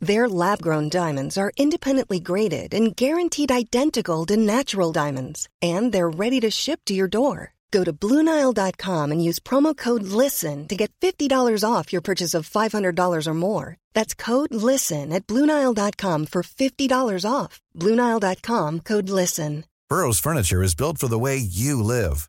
Their lab grown diamonds are independently graded and guaranteed identical to natural diamonds, and they're ready to ship to your door. Go to BlueNile.com and use promo code LISTEN to get $50 off your purchase of $500 or more. That's code LISTEN at BlueNile.com for $50 off. BlueNile.com code LISTEN. Burrow's furniture is built for the way you live.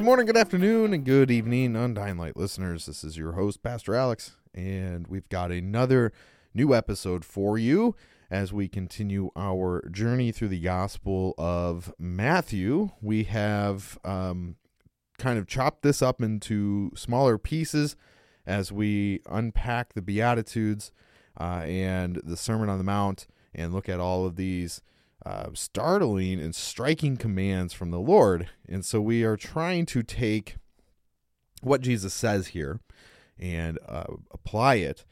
Good morning, good afternoon, and good evening, Undying Light listeners. This is your host, Pastor Alex, and we've got another new episode for you as we continue our journey through the Gospel of Matthew. We have um, kind of chopped this up into smaller pieces as we unpack the Beatitudes uh, and the Sermon on the Mount and look at all of these uh, startling and striking commands from the Lord. And so we are trying to take what Jesus says here and uh, apply it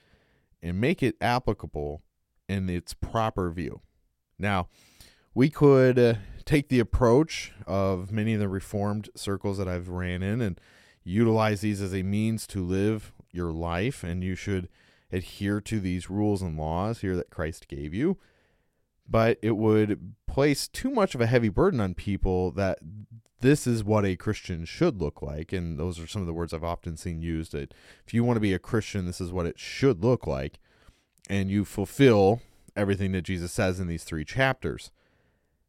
and make it applicable in its proper view. Now, we could uh, take the approach of many of the reformed circles that I've ran in and utilize these as a means to live your life, and you should adhere to these rules and laws here that Christ gave you but it would place too much of a heavy burden on people that this is what a Christian should look like. And those are some of the words I've often seen used. That if you want to be a Christian, this is what it should look like. And you fulfill everything that Jesus says in these three chapters.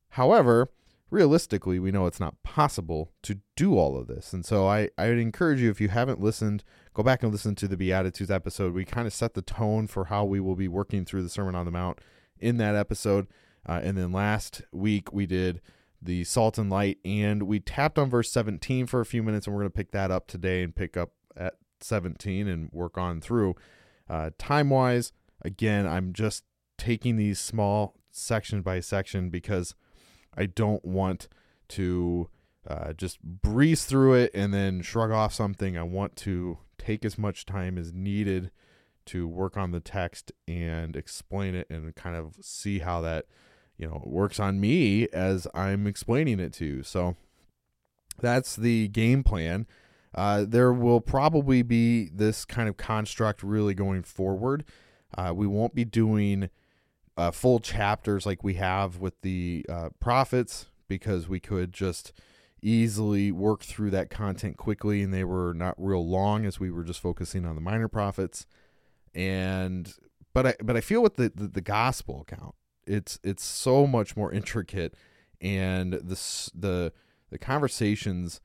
However, realistically, we know it's not possible to do all of this. And so I, I would encourage you, if you haven't listened, go back and listen to the Beatitudes episode. We kind of set the tone for how we will be working through the Sermon on the Mount in that episode. Uh, and then last week we did the salt and light, and we tapped on verse 17 for a few minutes, and we're going to pick that up today and pick up at 17 and work on through. Uh, time wise, again, I'm just taking these small section by section because I don't want to uh, just breeze through it and then shrug off something. I want to take as much time as needed to work on the text and explain it and kind of see how that you know works on me as I'm explaining it to you. So that's the game plan. Uh, there will probably be this kind of construct really going forward. Uh, we won't be doing uh, full chapters like we have with the uh, prophets because we could just easily work through that content quickly and they were not real long as we were just focusing on the minor prophets and but I but I feel with the, the, the gospel account, it's it's so much more intricate, and the the the conversations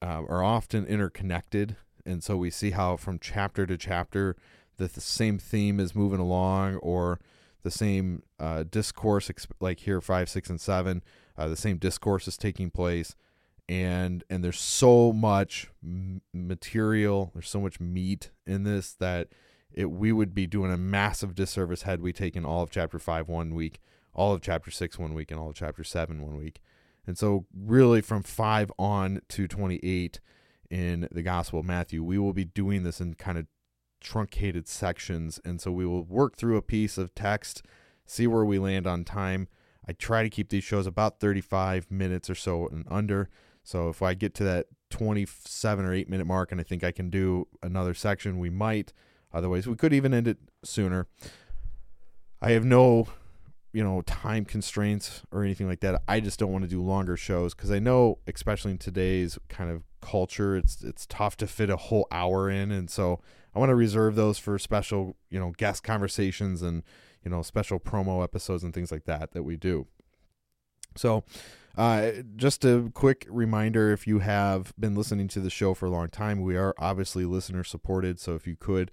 uh, are often interconnected, and so we see how from chapter to chapter that the same theme is moving along, or the same uh, discourse, like here five, six, and seven, uh, the same discourse is taking place, and and there's so much material, there's so much meat in this that it we would be doing a massive disservice had we taken all of chapter 5 one week, all of chapter 6 one week and all of chapter 7 one week. And so really from 5 on to 28 in the Gospel of Matthew, we will be doing this in kind of truncated sections and so we will work through a piece of text, see where we land on time. I try to keep these shows about 35 minutes or so and under. So if I get to that 27 or 8 minute mark and I think I can do another section, we might. Otherwise, we could even end it sooner. I have no you know, time constraints or anything like that. I just don't want to do longer shows because I know, especially in today's kind of culture, it's it's tough to fit a whole hour in, and so I want to reserve those for special, you know, guest conversations and you know special promo episodes and things like that that we do. So, uh, just a quick reminder if you have been listening to the show for a long time, we are obviously listener supported. So, if you could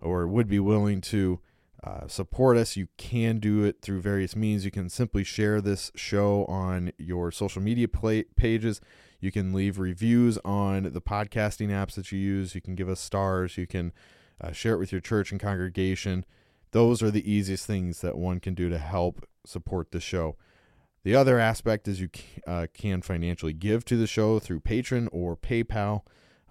or would be willing to uh, support us, you can do it through various means. You can simply share this show on your social media play- pages. You can leave reviews on the podcasting apps that you use. You can give us stars. You can uh, share it with your church and congregation. Those are the easiest things that one can do to help support the show. The other aspect is you uh, can financially give to the show through Patreon or PayPal.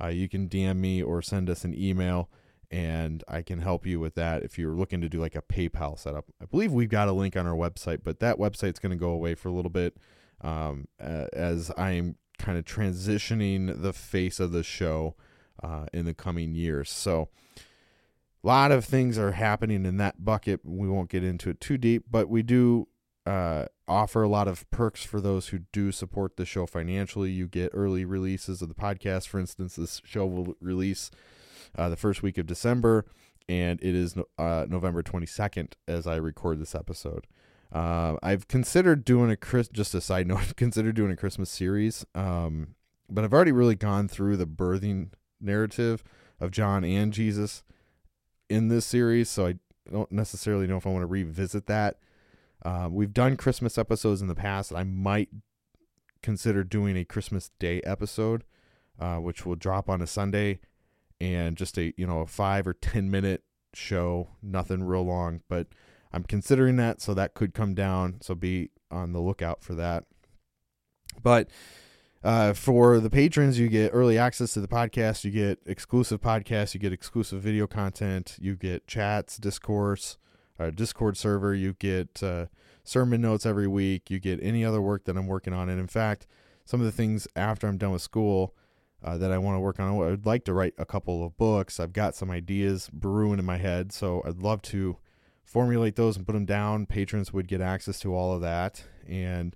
Uh, you can DM me or send us an email and I can help you with that if you're looking to do like a PayPal setup. I believe we've got a link on our website, but that website's going to go away for a little bit um, as I'm kind of transitioning the face of the show uh, in the coming years. So, a lot of things are happening in that bucket. We won't get into it too deep, but we do uh, offer a lot of perks for those who do support the show financially. You get early releases of the podcast. For instance, this show will release uh, the first week of December, and it is uh, November 22nd as I record this episode. Uh, I've considered doing a Chris. Just a side note, considered doing a Christmas series, um, but I've already really gone through the birthing narrative of John and Jesus in this series, so I don't necessarily know if I want to revisit that. Um, we've done Christmas episodes in the past. and I might consider doing a Christmas Day episode, uh, which will drop on a Sunday and just a you know a five or ten minute show, nothing real long, but I'm considering that, so that could come down. So be on the lookout for that. But uh, for the patrons, you get early access to the podcast. You get exclusive podcasts. You get exclusive video content. You get chats, discourse, uh, Discord server. You get uh, sermon notes every week. You get any other work that I'm working on. And in fact, some of the things after I'm done with school, uh, that I want to work on. I'd like to write a couple of books. I've got some ideas brewing in my head, so I'd love to formulate those and put them down. Patrons would get access to all of that, and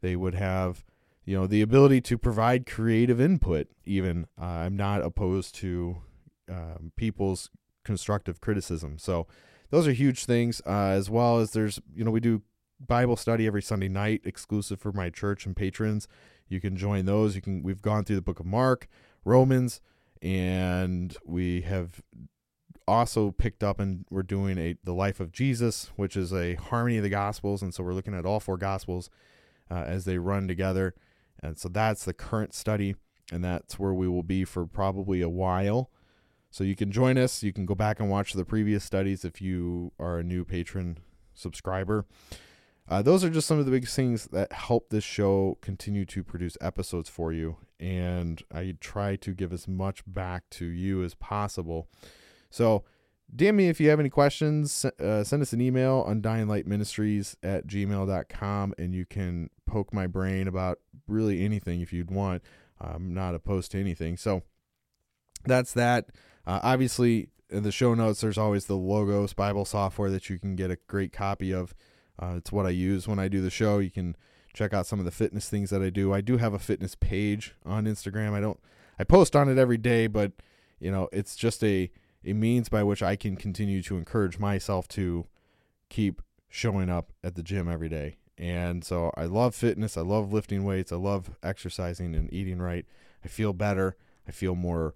they would have, you know, the ability to provide creative input. Even uh, I'm not opposed to um, people's constructive criticism. So those are huge things, uh, as well as there's, you know, we do Bible study every Sunday night, exclusive for my church and patrons. You can join those. You can. We've gone through the book of Mark, Romans, and we have also picked up and we're doing a the life of Jesus, which is a harmony of the gospels, and so we're looking at all four gospels uh, as they run together, and so that's the current study, and that's where we will be for probably a while. So you can join us. You can go back and watch the previous studies if you are a new patron subscriber. Uh, those are just some of the big things that help this show continue to produce episodes for you. And I try to give as much back to you as possible. So, DM me if you have any questions. Uh, send us an email on dyinglightministries at gmail.com and you can poke my brain about really anything if you'd want. I'm not opposed to anything. So, that's that. Uh, obviously, in the show notes, there's always the Logos Bible software that you can get a great copy of. Uh, it's what I use when I do the show. You can check out some of the fitness things that I do. I do have a fitness page on Instagram. I don't I post on it every day, but you know, it's just a a means by which I can continue to encourage myself to keep showing up at the gym every day. And so I love fitness. I love lifting weights. I love exercising and eating right. I feel better. I feel more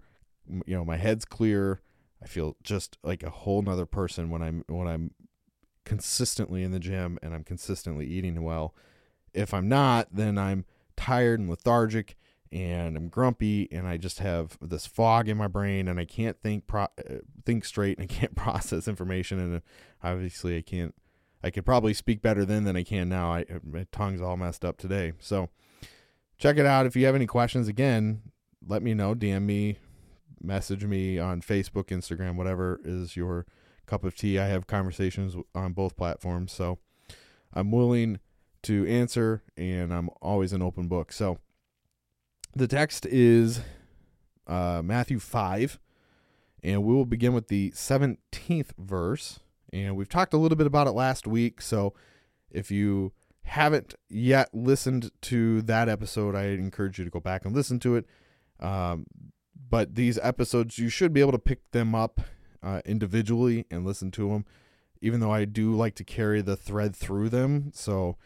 you know, my head's clear. I feel just like a whole nother person when I'm when I'm consistently in the gym and I'm consistently eating well. If I'm not, then I'm tired and lethargic and I'm grumpy and I just have this fog in my brain and I can't think pro- uh, think straight and I can't process information and uh, obviously I can't I could probably speak better then than I can now. I my tongue's all messed up today. So check it out if you have any questions again, let me know, DM me, message me on Facebook, Instagram, whatever is your cup of tea. I have conversations on both platforms, so I'm willing to answer and I'm always an open book. So the text is uh, Matthew 5, and we will begin with the 17th verse. And we've talked a little bit about it last week. So if you haven't yet listened to that episode, I encourage you to go back and listen to it. Um, but these episodes, you should be able to pick them up uh, individually and listen to them, even though I do like to carry the thread through them. So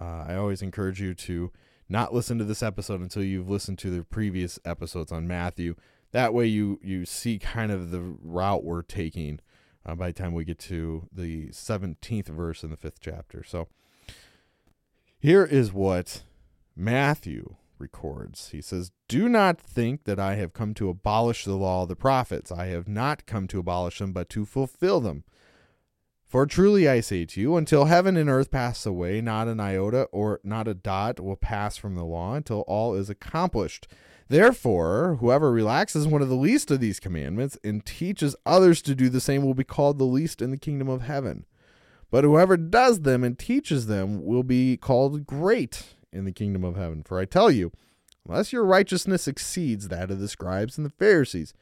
uh, I always encourage you to not listen to this episode until you've listened to the previous episodes on Matthew. That way, you you see kind of the route we're taking uh, by the time we get to the 17th verse in the fifth chapter. So here is what Matthew records. He says, Do not think that I have come to abolish the law of the prophets. I have not come to abolish them, but to fulfill them. For truly I say to you, until heaven and earth pass away, not an iota or not a dot will pass from the law until all is accomplished. Therefore, whoever relaxes one of the least of these commandments and teaches others to do the same will be called the least in the kingdom of heaven. But whoever does them and teaches them will be called great in the kingdom of heaven. For I tell you, unless your righteousness exceeds that of the scribes and the Pharisees,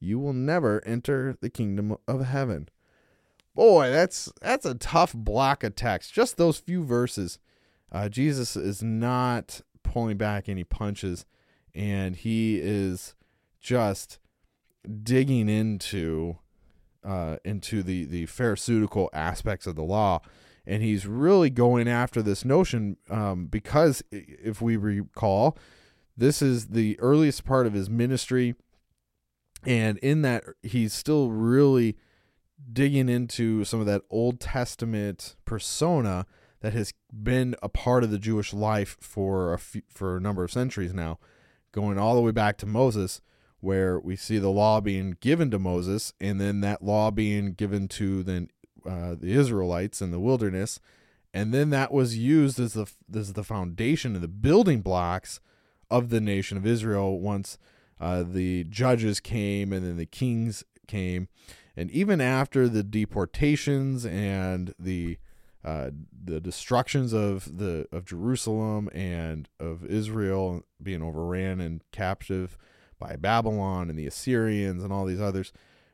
you will never enter the kingdom of heaven. Boy, that's that's a tough block of text. Just those few verses. Uh, Jesus is not pulling back any punches, and he is just digging into uh, into the the pharisaical aspects of the law, and he's really going after this notion um, because if we recall, this is the earliest part of his ministry, and in that he's still really digging into some of that Old Testament persona that has been a part of the Jewish life for a few, for a number of centuries now, going all the way back to Moses, where we see the law being given to Moses, and then that law being given to then uh, the Israelites in the wilderness, and then that was used as the as the foundation and the building blocks of the nation of Israel once uh, the judges came and then the kings came. And even after the deportations and the uh, the destructions of the of Jerusalem and of Israel being overran and captive by Babylon and the Assyrians and all these others,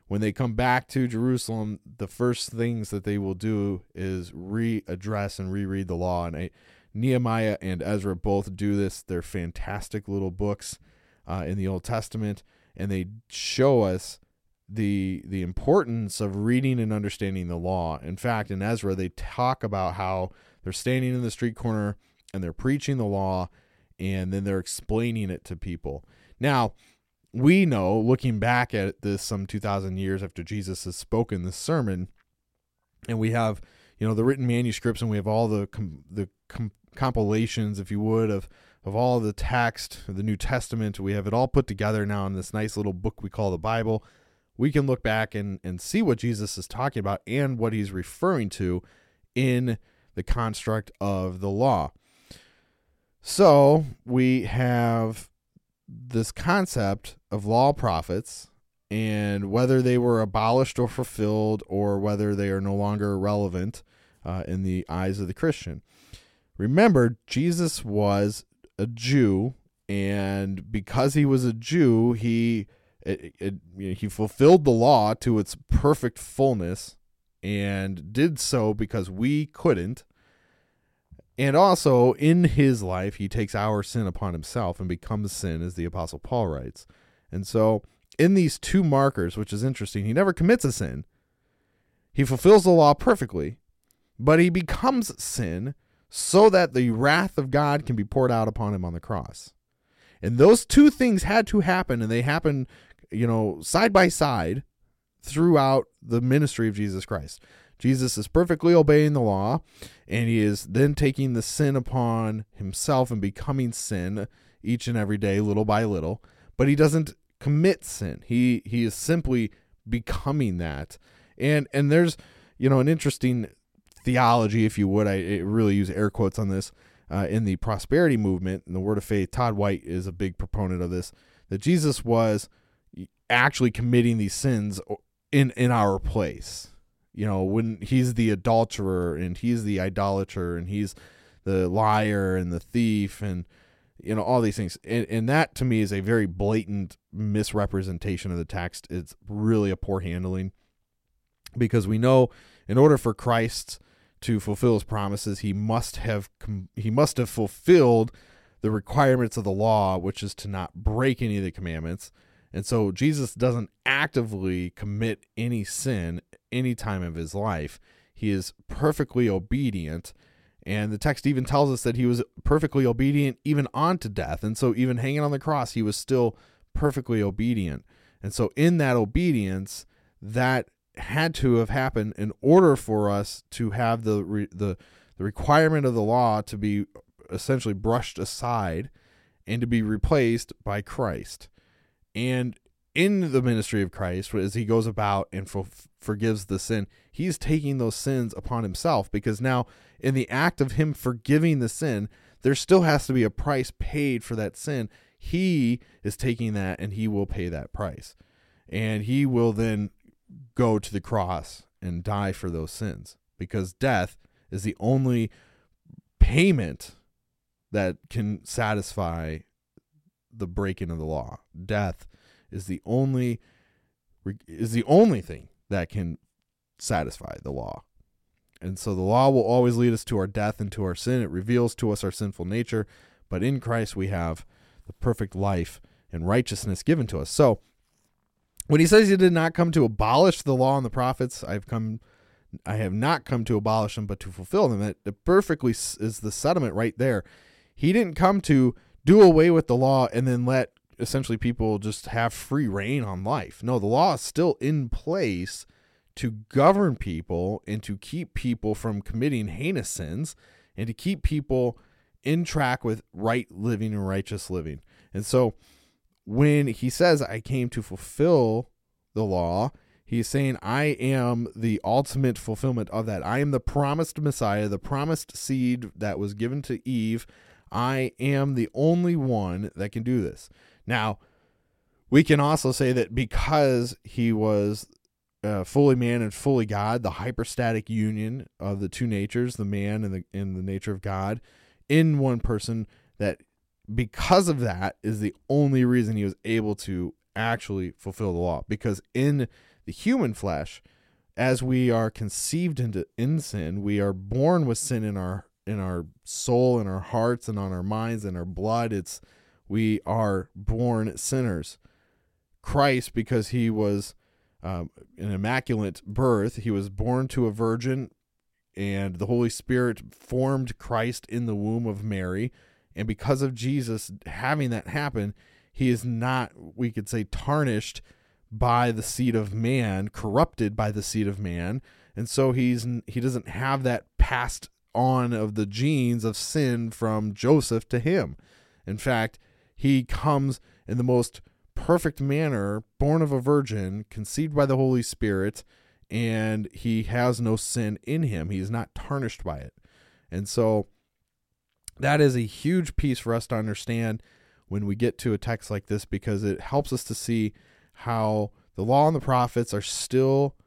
when they come back to Jerusalem, the first things that they will do is readdress and reread the law. And I, Nehemiah and Ezra both do this. They're fantastic little books uh, in the Old Testament, and they show us the the importance of reading and understanding the law. In fact, in Ezra, they talk about how they're standing in the street corner and they're preaching the law, and then they're explaining it to people. Now, we know, looking back at this some two thousand years after Jesus has spoken this sermon, and we have you know the written manuscripts, and we have all the com- the com- compilations, if you would, of of all the text of the New Testament. We have it all put together now in this nice little book we call the Bible we can look back and, and see what Jesus is talking about and what he's referring to in the construct of the law. So we have this concept of law prophets and whether they were abolished or fulfilled or whether they are no longer relevant uh, in the eyes of the Christian. Remember, Jesus was a Jew, and because he was a Jew, he it, it, you know, he fulfilled the law to its perfect fullness and did so because we couldn't. And also, in his life, he takes our sin upon himself and becomes sin, as the Apostle Paul writes. And so, in these two markers, which is interesting, he never commits a sin. He fulfills the law perfectly, but he becomes sin so that the wrath of God can be poured out upon him on the cross. And those two things had to happen, and they happen you know, side by side throughout the ministry of Jesus Christ. Jesus is perfectly obeying the law, and he is then taking the sin upon himself and becoming sin each and every day, little by little. But he doesn't commit sin. He he is simply becoming that. And and there's you know an interesting theology, if you would. I really use air quotes on this uh, in the prosperity movement and the Word of Faith. Todd White is a big proponent of this. That Jesus was actually committing these sins in in our place. You know, when he's the adulterer and he's the idolater and he's the liar and the thief and you know all these things and, and that to me is a very blatant misrepresentation of the text it's really a poor handling because we know in order for christ to fulfill his promises, he must have he must have fulfilled the requirements of the law, which is to not break any of the commandments. And so Jesus doesn't actively commit any sin any time of his life. He is perfectly obedient. And the text even tells us that he was perfectly obedient even unto death. And so, even hanging on the cross, he was still perfectly obedient. And so, in that obedience, that had to have happened in order for us to have the the the requirement of the law to be essentially brushed aside and to be replaced by Christ. And in the ministry of Christ, as he goes about and for, forgives the sin, he's taking those sins upon himself because now, in the act of him forgiving the sin, there still has to be a price paid for that sin. He is taking that and he will pay that price. And he will then go to the cross and die for those sins because death is the only payment that can satisfy the breaking of the law. Death is the only is the only thing that can satisfy the law. And so the law will always lead us to our death and to our sin. It reveals to us our sinful nature, but in Christ we have the perfect life and righteousness given to us. So when he says he did not come to abolish the law and the prophets, I've come I have not come to abolish them but to fulfill them. That perfectly is the settlement right there. He didn't come to do away with the law and then let essentially people just have free reign on life. No, the law is still in place to govern people and to keep people from committing heinous sins and to keep people in track with right living and righteous living. And so when he says, I came to fulfill the law, he's saying, I am the ultimate fulfillment of that. I am the promised Messiah, the promised seed that was given to Eve. I am the only one that can do this. Now, we can also say that because he was uh, fully man and fully God, the hypostatic union of the two natures, the man and the in the nature of God, in one person, that because of that is the only reason he was able to actually fulfill the law. Because in the human flesh, as we are conceived into in sin, we are born with sin in our in our soul, in our hearts, and on our minds, and our blood. It's we are born sinners. Christ, because he was um, an immaculate birth, he was born to a virgin, and the Holy Spirit formed Christ in the womb of Mary. And because of Jesus having that happen, he is not, we could say, tarnished by the seed of man, corrupted by the seed of man. And so he's he doesn't have that passed on of the genes of sin from Joseph to him. In fact, he comes in the most perfect manner, born of a virgin, conceived by the Holy Spirit, and he has no sin in him. He is not tarnished by it. And so that is a huge piece for us to understand when we get to a text like this because it helps us to see how the law and the prophets are still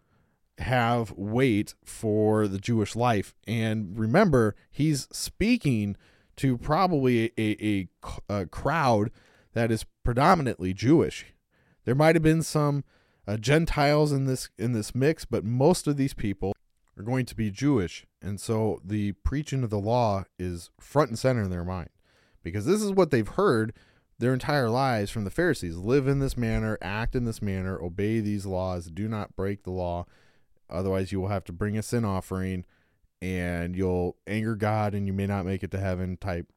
have weight for the Jewish life. And remember, he's speaking to probably a, a, a crowd that is predominantly Jewish. There might have been some uh, Gentiles in this in this mix, but most of these people are going to be Jewish, and so the preaching of the law is front and center in their mind, because this is what they've heard their entire lives from the Pharisees: live in this manner, act in this manner, obey these laws, do not break the law, otherwise you will have to bring a sin offering and you'll anger God and you may not make it to heaven type,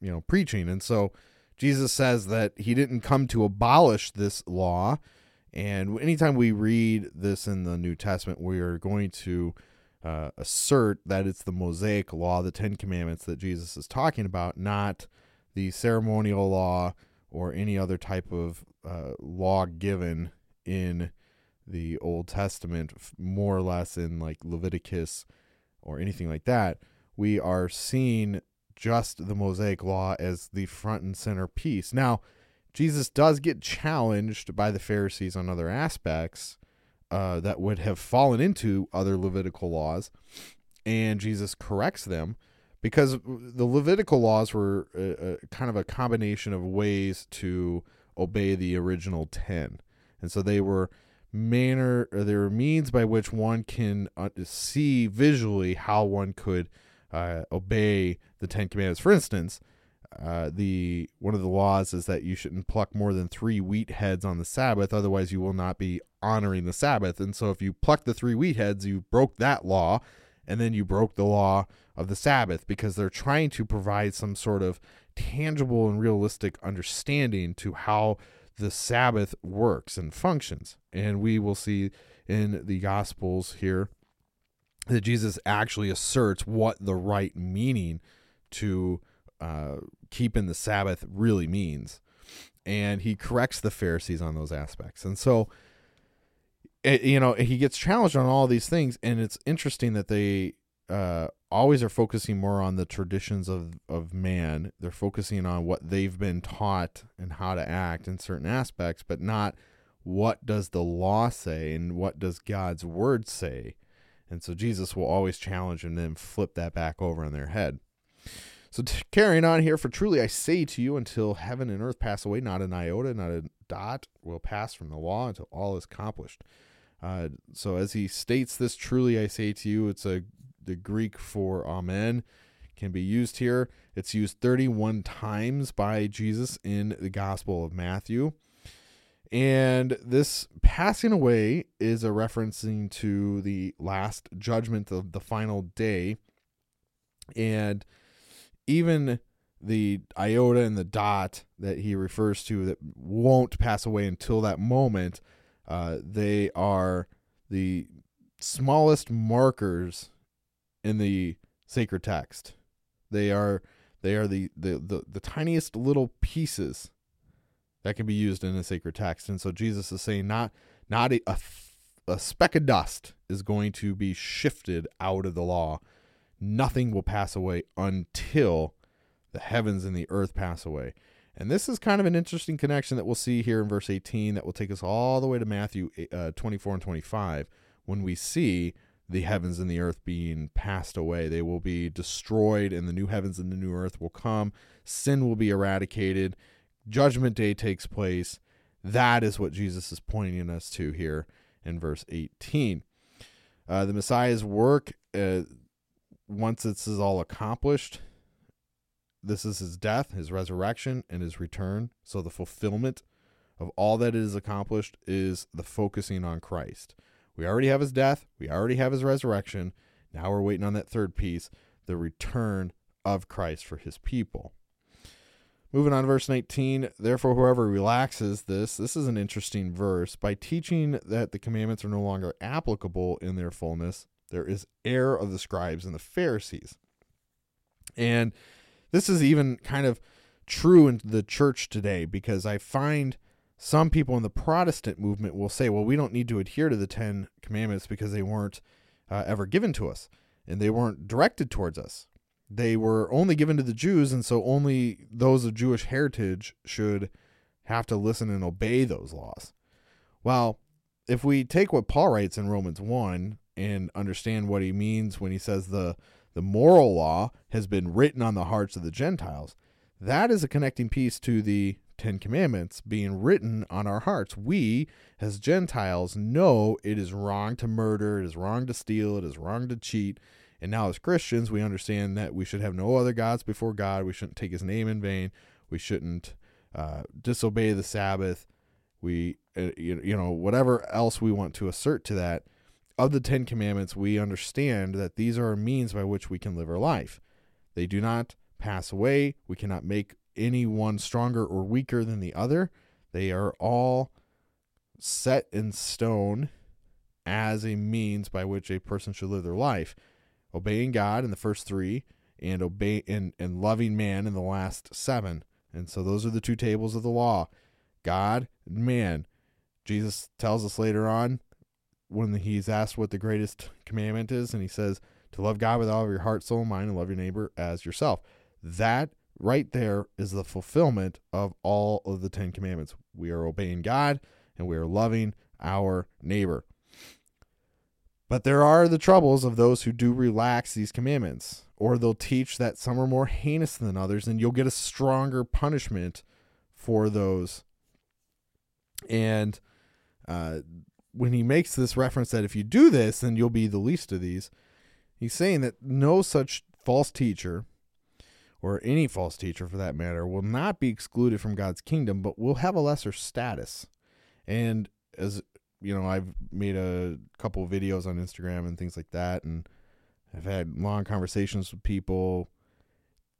you know, preaching. And so Jesus says that he didn't come to abolish this law. And anytime we read this in the New Testament, we are going to uh, assert that it's the Mosaic law, the Ten Commandments that Jesus is talking about, not the ceremonial law or any other type of uh, law given in the Old Testament, more or less in like Leviticus or anything like that. We are seeing just the Mosaic law as the front and center piece. Now, Jesus does get challenged by the Pharisees on other aspects uh, that would have fallen into other Levitical laws, and Jesus corrects them because the Levitical laws were a, a kind of a combination of ways to obey the original 10. And so they were manner or there are means by which one can uh, see visually how one could uh, obey the Ten Commandments. For instance, uh, the one of the laws is that you shouldn't pluck more than three wheat heads on the Sabbath, otherwise you will not be honoring the Sabbath. And so, if you pluck the three wheat heads, you broke that law, and then you broke the law of the Sabbath because they're trying to provide some sort of tangible and realistic understanding to how the Sabbath works and functions. And we will see in the Gospels here that Jesus actually asserts what the right meaning to uh, keeping the Sabbath really means. And he corrects the Pharisees on those aspects. And so, it, you know, he gets challenged on all these things. And it's interesting that they uh, always are focusing more on the traditions of, of man. They're focusing on what they've been taught and how to act in certain aspects, but not what does the law say and what does God's word say. And so Jesus will always challenge and then flip that back over on their head. So t- carrying on here, for truly I say to you, until heaven and earth pass away, not an iota, not a dot will pass from the law until all is accomplished. Uh, so as he states this, truly I say to you, it's a the Greek for amen can be used here. It's used 31 times by Jesus in the Gospel of Matthew. And this passing away is a referencing to the last judgment of the final day. And even the iota and the dot that he refers to that won't pass away until that moment, uh, they are the smallest markers in the sacred text. They are they are the, the, the, the tiniest little pieces that can be used in a sacred text. And so Jesus is saying not not a, a, a speck of dust is going to be shifted out of the law nothing will pass away until the heavens and the earth pass away. And this is kind of an interesting connection that we'll see here in verse 18 that will take us all the way to Matthew uh, 24 and 25 when we see the heavens and the earth being passed away. They will be destroyed, and the new heavens and the new earth will come. Sin will be eradicated. Judgment day takes place. That is what Jesus is pointing us to here in verse 18. Uh, the Messiah's work, uh, once this is all accomplished, this is his death, his resurrection, and his return. So the fulfillment of all that is accomplished is the focusing on Christ. We already have his death, we already have his resurrection. Now we're waiting on that third piece, the return of Christ for his people. Moving on verse 19, therefore, whoever relaxes this, this is an interesting verse, by teaching that the commandments are no longer applicable in their fullness, there is error of the scribes and the Pharisees. And this is even kind of true in the church today because I find some people in the Protestant movement will say, well, we don't need to adhere to the Ten Commandments because they weren't uh, ever given to us and they weren't directed towards us. They were only given to the Jews, and so only those of Jewish heritage should have to listen and obey those laws. Well, if we take what Paul writes in Romans 1 and understand what he means when he says the the moral law has been written on the hearts of the Gentiles. That is a connecting piece to the Ten Commandments being written on our hearts. We, as Gentiles, know it is wrong to murder, it is wrong to steal, it is wrong to cheat. And now, as Christians, we understand that we should have no other gods before God. We shouldn't take his name in vain. We shouldn't uh, disobey the Sabbath. We, uh, you know, whatever else we want to assert to that of the Ten Commandments, we understand that these are means by which we can live our life. They do not pass away. We cannot make any one stronger or weaker than the other. They are all set in stone as a means by which a person should live their life. Obeying God in the first three and obey and, and loving man in the last seven. And so those are the two tables of the law. God and man. Jesus tells us later on when he's asked what the greatest commandment is, and he says to love God with all of your heart, soul, and mind, and love your neighbor as yourself. That right there is the fulfillment of all of the Ten Commandments. We are obeying God and we are loving our neighbor. But there are the troubles of those who do relax these commandments, or they'll teach that some are more heinous than others, and you'll get a stronger punishment for those. And uh, when he makes this reference that if you do this, then you'll be the least of these, he's saying that no such false teacher, or any false teacher for that matter, will not be excluded from God's kingdom, but will have a lesser status. And as you know, I've made a couple videos on Instagram and things like that, and I've had long conversations with people.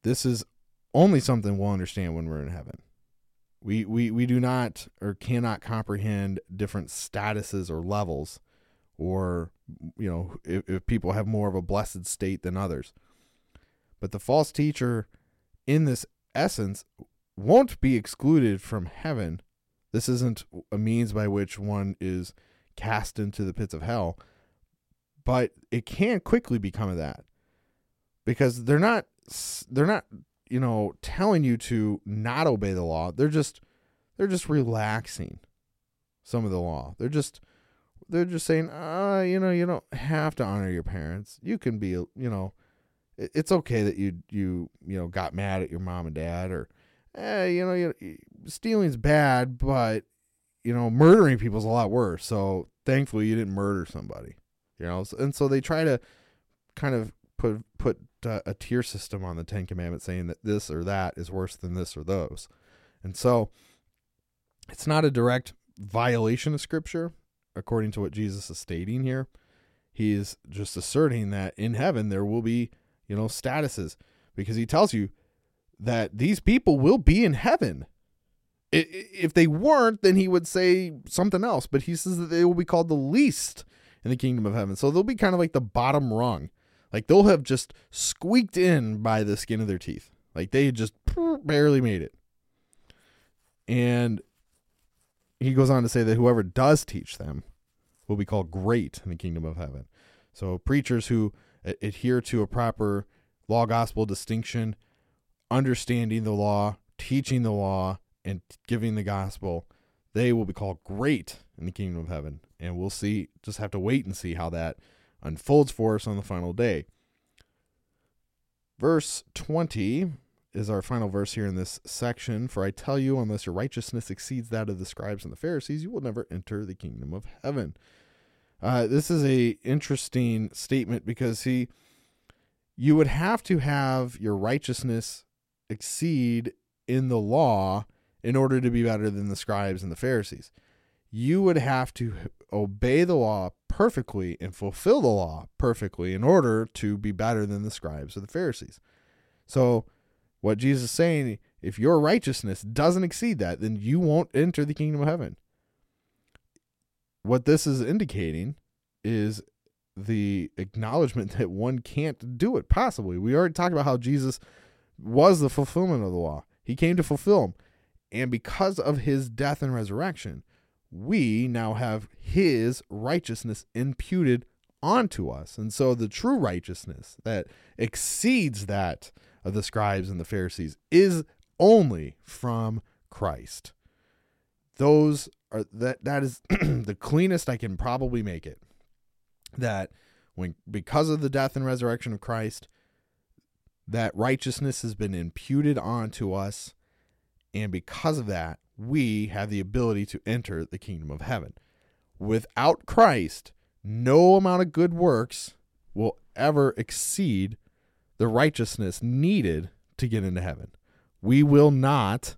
This is only something we'll understand when we're in heaven. We, we, we do not or cannot comprehend different statuses or levels, or, you know, if, if people have more of a blessed state than others. But the false teacher, in this essence, won't be excluded from heaven. This isn't a means by which one is cast into the pits of hell, but it can quickly become that because they're not they're not you know telling you to not obey the law. They're just they're just relaxing some of the law. They're just they're just saying uh you know you don't have to honor your parents. You can be you know it's okay that you you you know got mad at your mom and dad or eh, you know you, stealing's bad but you know murdering people's a lot worse so thankfully you didn't murder somebody you know and so they try to kind of put put uh, a tier system on the Ten Commandments, saying that this or that is worse than this or those, and so it's not a direct violation of Scripture, according to what Jesus is stating here. He's just asserting that in heaven there will be, you know, statuses, because he tells you that these people will be in heaven. If they weren't, then he would say something else. But he says that they will be called the least in the kingdom of heaven. So they'll be kind of like the bottom rung. Like they'll have just squeaked in by the skin of their teeth. Like they just barely made it. And he goes on to say that whoever does teach them will be called great in the kingdom of heaven. So preachers who adhere to a proper law gospel distinction, understanding the law, teaching the law, and giving the gospel, they will be called great in the kingdom of heaven. And we'll see, just have to wait and see how that unfolds for us on the final day. Verse 20 is our final verse here in this section. For I tell you, unless your righteousness exceeds that of the scribes and the Pharisees, you will never enter the kingdom of heaven. Uh, this is a interesting statement because he, you would have to have your righteousness exceed in the law in order to be better than the scribes and the Pharisees. You would have to obey the law perfectly and fulfill the law perfectly in order to be better than the scribes or the Pharisees. So, what Jesus is saying, if your righteousness doesn't exceed that, then you won't enter the kingdom of heaven. What this is indicating is the acknowledgement that one can't do it possibly. We already talked about how Jesus was the fulfillment of the law. He came to fulfill them. And because of his death and resurrection, we now have his righteousness imputed onto us. And so the true righteousness that exceeds that of the scribes and the Pharisees is only from Christ. Those are that that is the cleanest I can probably make it. That when because of the death and resurrection of Christ, that righteousness has been imputed onto us, and because of that, we have the ability to enter the kingdom of heaven. Without Christ, no amount of good works will ever exceed the righteousness needed to get into heaven. We will not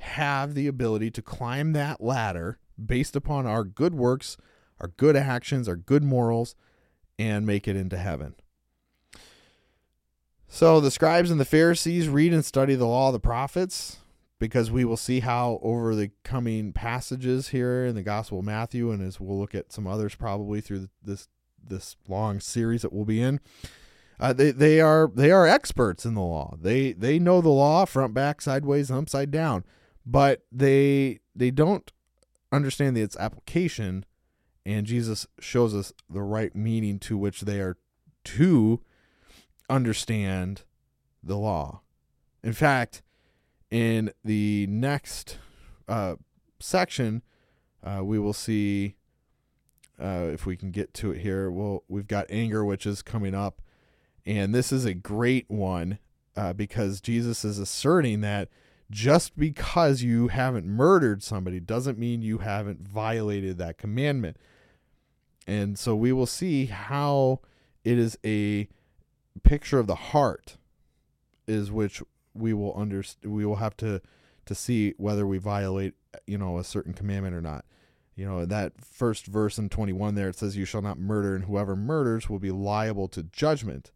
have the ability to climb that ladder based upon our good works, our good actions, our good morals, and make it into heaven. So the scribes and the Pharisees read and study the law of the prophets because we will see how over the coming passages here in the Gospel of Matthew, and as we'll look at some others probably through this this long series that we'll be in, uh, they they are they are experts in the law. They they know the law front, back, sideways, upside down, but they they don't understand its application. And Jesus shows us the right meaning to which they are to understand the law. In fact, in the next uh, section, uh, we will see uh, if we can get to it here. Well, we've got anger, which is coming up, and this is a great one uh, because Jesus is asserting that just because you haven't murdered somebody doesn't mean you haven't violated that commandment. And so we will see how it is a picture of the heart is which we will under we will have to to see whether we violate you know a certain commandment or not you know that first verse in 21 there it says you shall not murder and whoever murders will be liable to judgment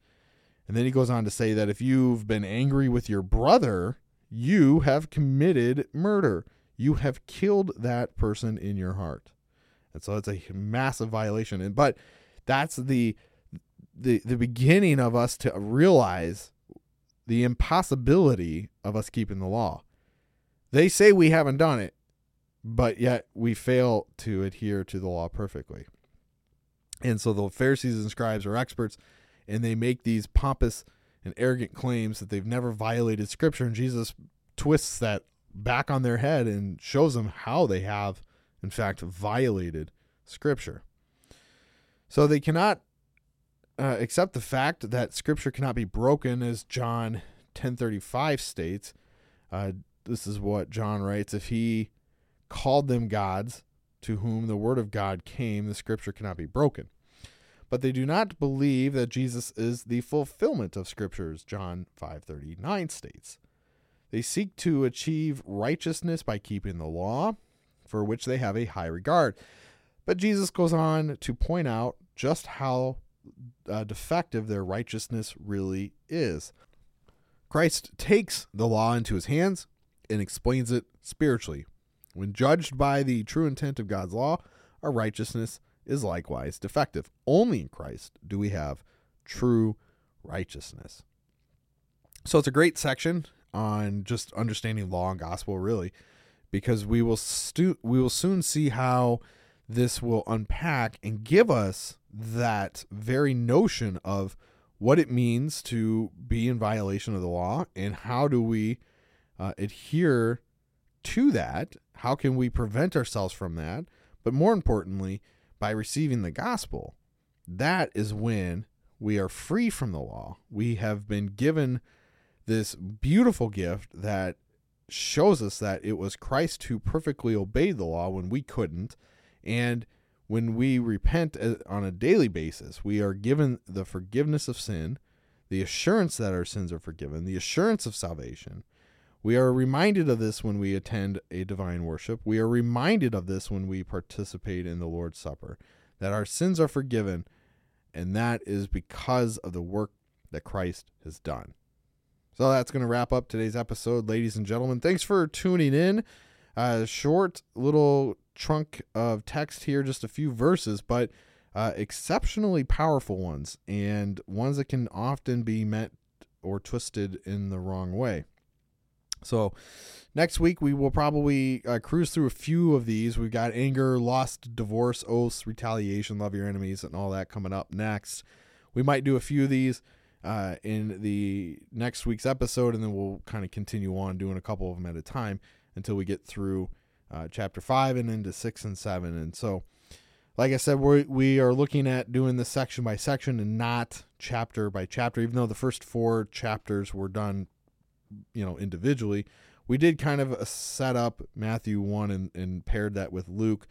and then he goes on to say that if you've been angry with your brother you have committed murder you have killed that person in your heart and so it's a massive violation and but that's the the the beginning of us to realize the impossibility of us keeping the law. They say we haven't done it, but yet we fail to adhere to the law perfectly. And so the Pharisees and scribes are experts and they make these pompous and arrogant claims that they've never violated scripture and Jesus twists that back on their head and shows them how they have in fact violated scripture. So they cannot uh, accept the fact that Scripture cannot be broken, as John 10:35 states. Uh, this is what John writes: If he called them gods, to whom the word of God came, the Scripture cannot be broken. But they do not believe that Jesus is the fulfillment of Scriptures. John 5:39 states. They seek to achieve righteousness by keeping the law, for which they have a high regard. But Jesus goes on to point out just how uh, defective their righteousness really is. Christ takes the law into his hands and explains it spiritually. When judged by the true intent of God's law, our righteousness is likewise defective. Only in Christ do we have true righteousness. So it's a great section on just understanding law and gospel, really, because we will stu- we will soon see how this will unpack and give us that very notion of what it means to be in violation of the law and how do we uh, adhere to that? How can we prevent ourselves from that? But more importantly, by receiving the gospel, that is when we are free from the law. We have been given this beautiful gift that shows us that it was Christ who perfectly obeyed the law when we couldn't and when we repent uh, on a daily basis, we are given the forgiveness of sin, the assurance that our sins are forgiven, the assurance of salvation. We are reminded of this when we attend a divine worship. We are reminded of this when we participate in the Lord's Supper, that our sins are forgiven, and that is because of the work that Christ has done. So that's going to wrap up today's episode, ladies and gentlemen. Thanks for tuning in. Uh, short little trunk of text here, just a few verses, but uh, exceptionally powerful ones and ones that can often be met or twisted in the wrong way. So, next week we will probably uh, cruise through a few of these. We've got anger, lust, divorce, oaths, retaliation, love your enemies, and all that coming up next. We might do a few of these uh, in the next week's episode, and then we'll kind of continue on doing a couple of them at a time until we get through uh, chapter 5 and into 6 and 7. And so, like I said, we we are looking at doing this section by section and not chapter by chapter, even though the first four chapters were done, you know, individually. We did kind of set up Matthew 1 and, and paired that with Luke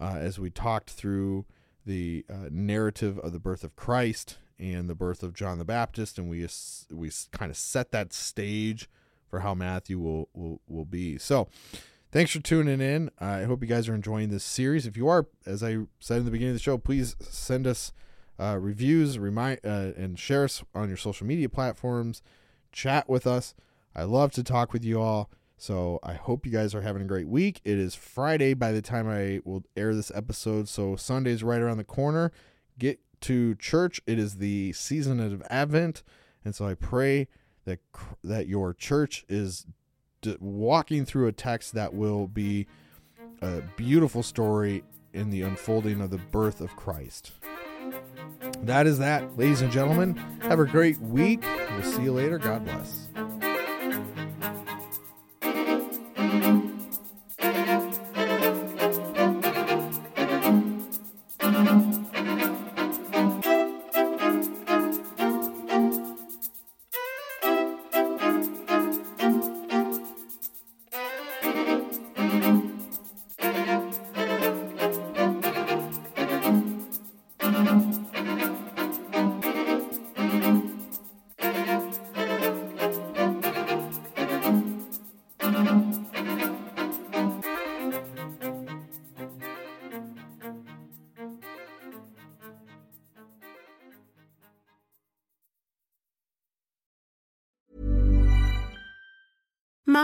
uh, as we talked through the uh, narrative of the birth of Christ and the birth of John the Baptist, and we we kind of set that stage for how Matthew will will, will be. So, thanks for tuning in. I hope you guys are enjoying this series. If you are, as I said in the beginning of the show, please send us uh, reviews, remind, uh, and share us on your social media platforms. Chat with us. I love to talk with you all. So I hope you guys are having a great week. It is Friday by the time I will air this episode, so Sunday's right around the corner. Get to church. It is the season of Advent, and so I pray that that your church is d- walking through a text that will be a beautiful story in the unfolding of the birth of Christ. That is that, ladies and gentlemen. Have a great week. We'll see you later. God bless.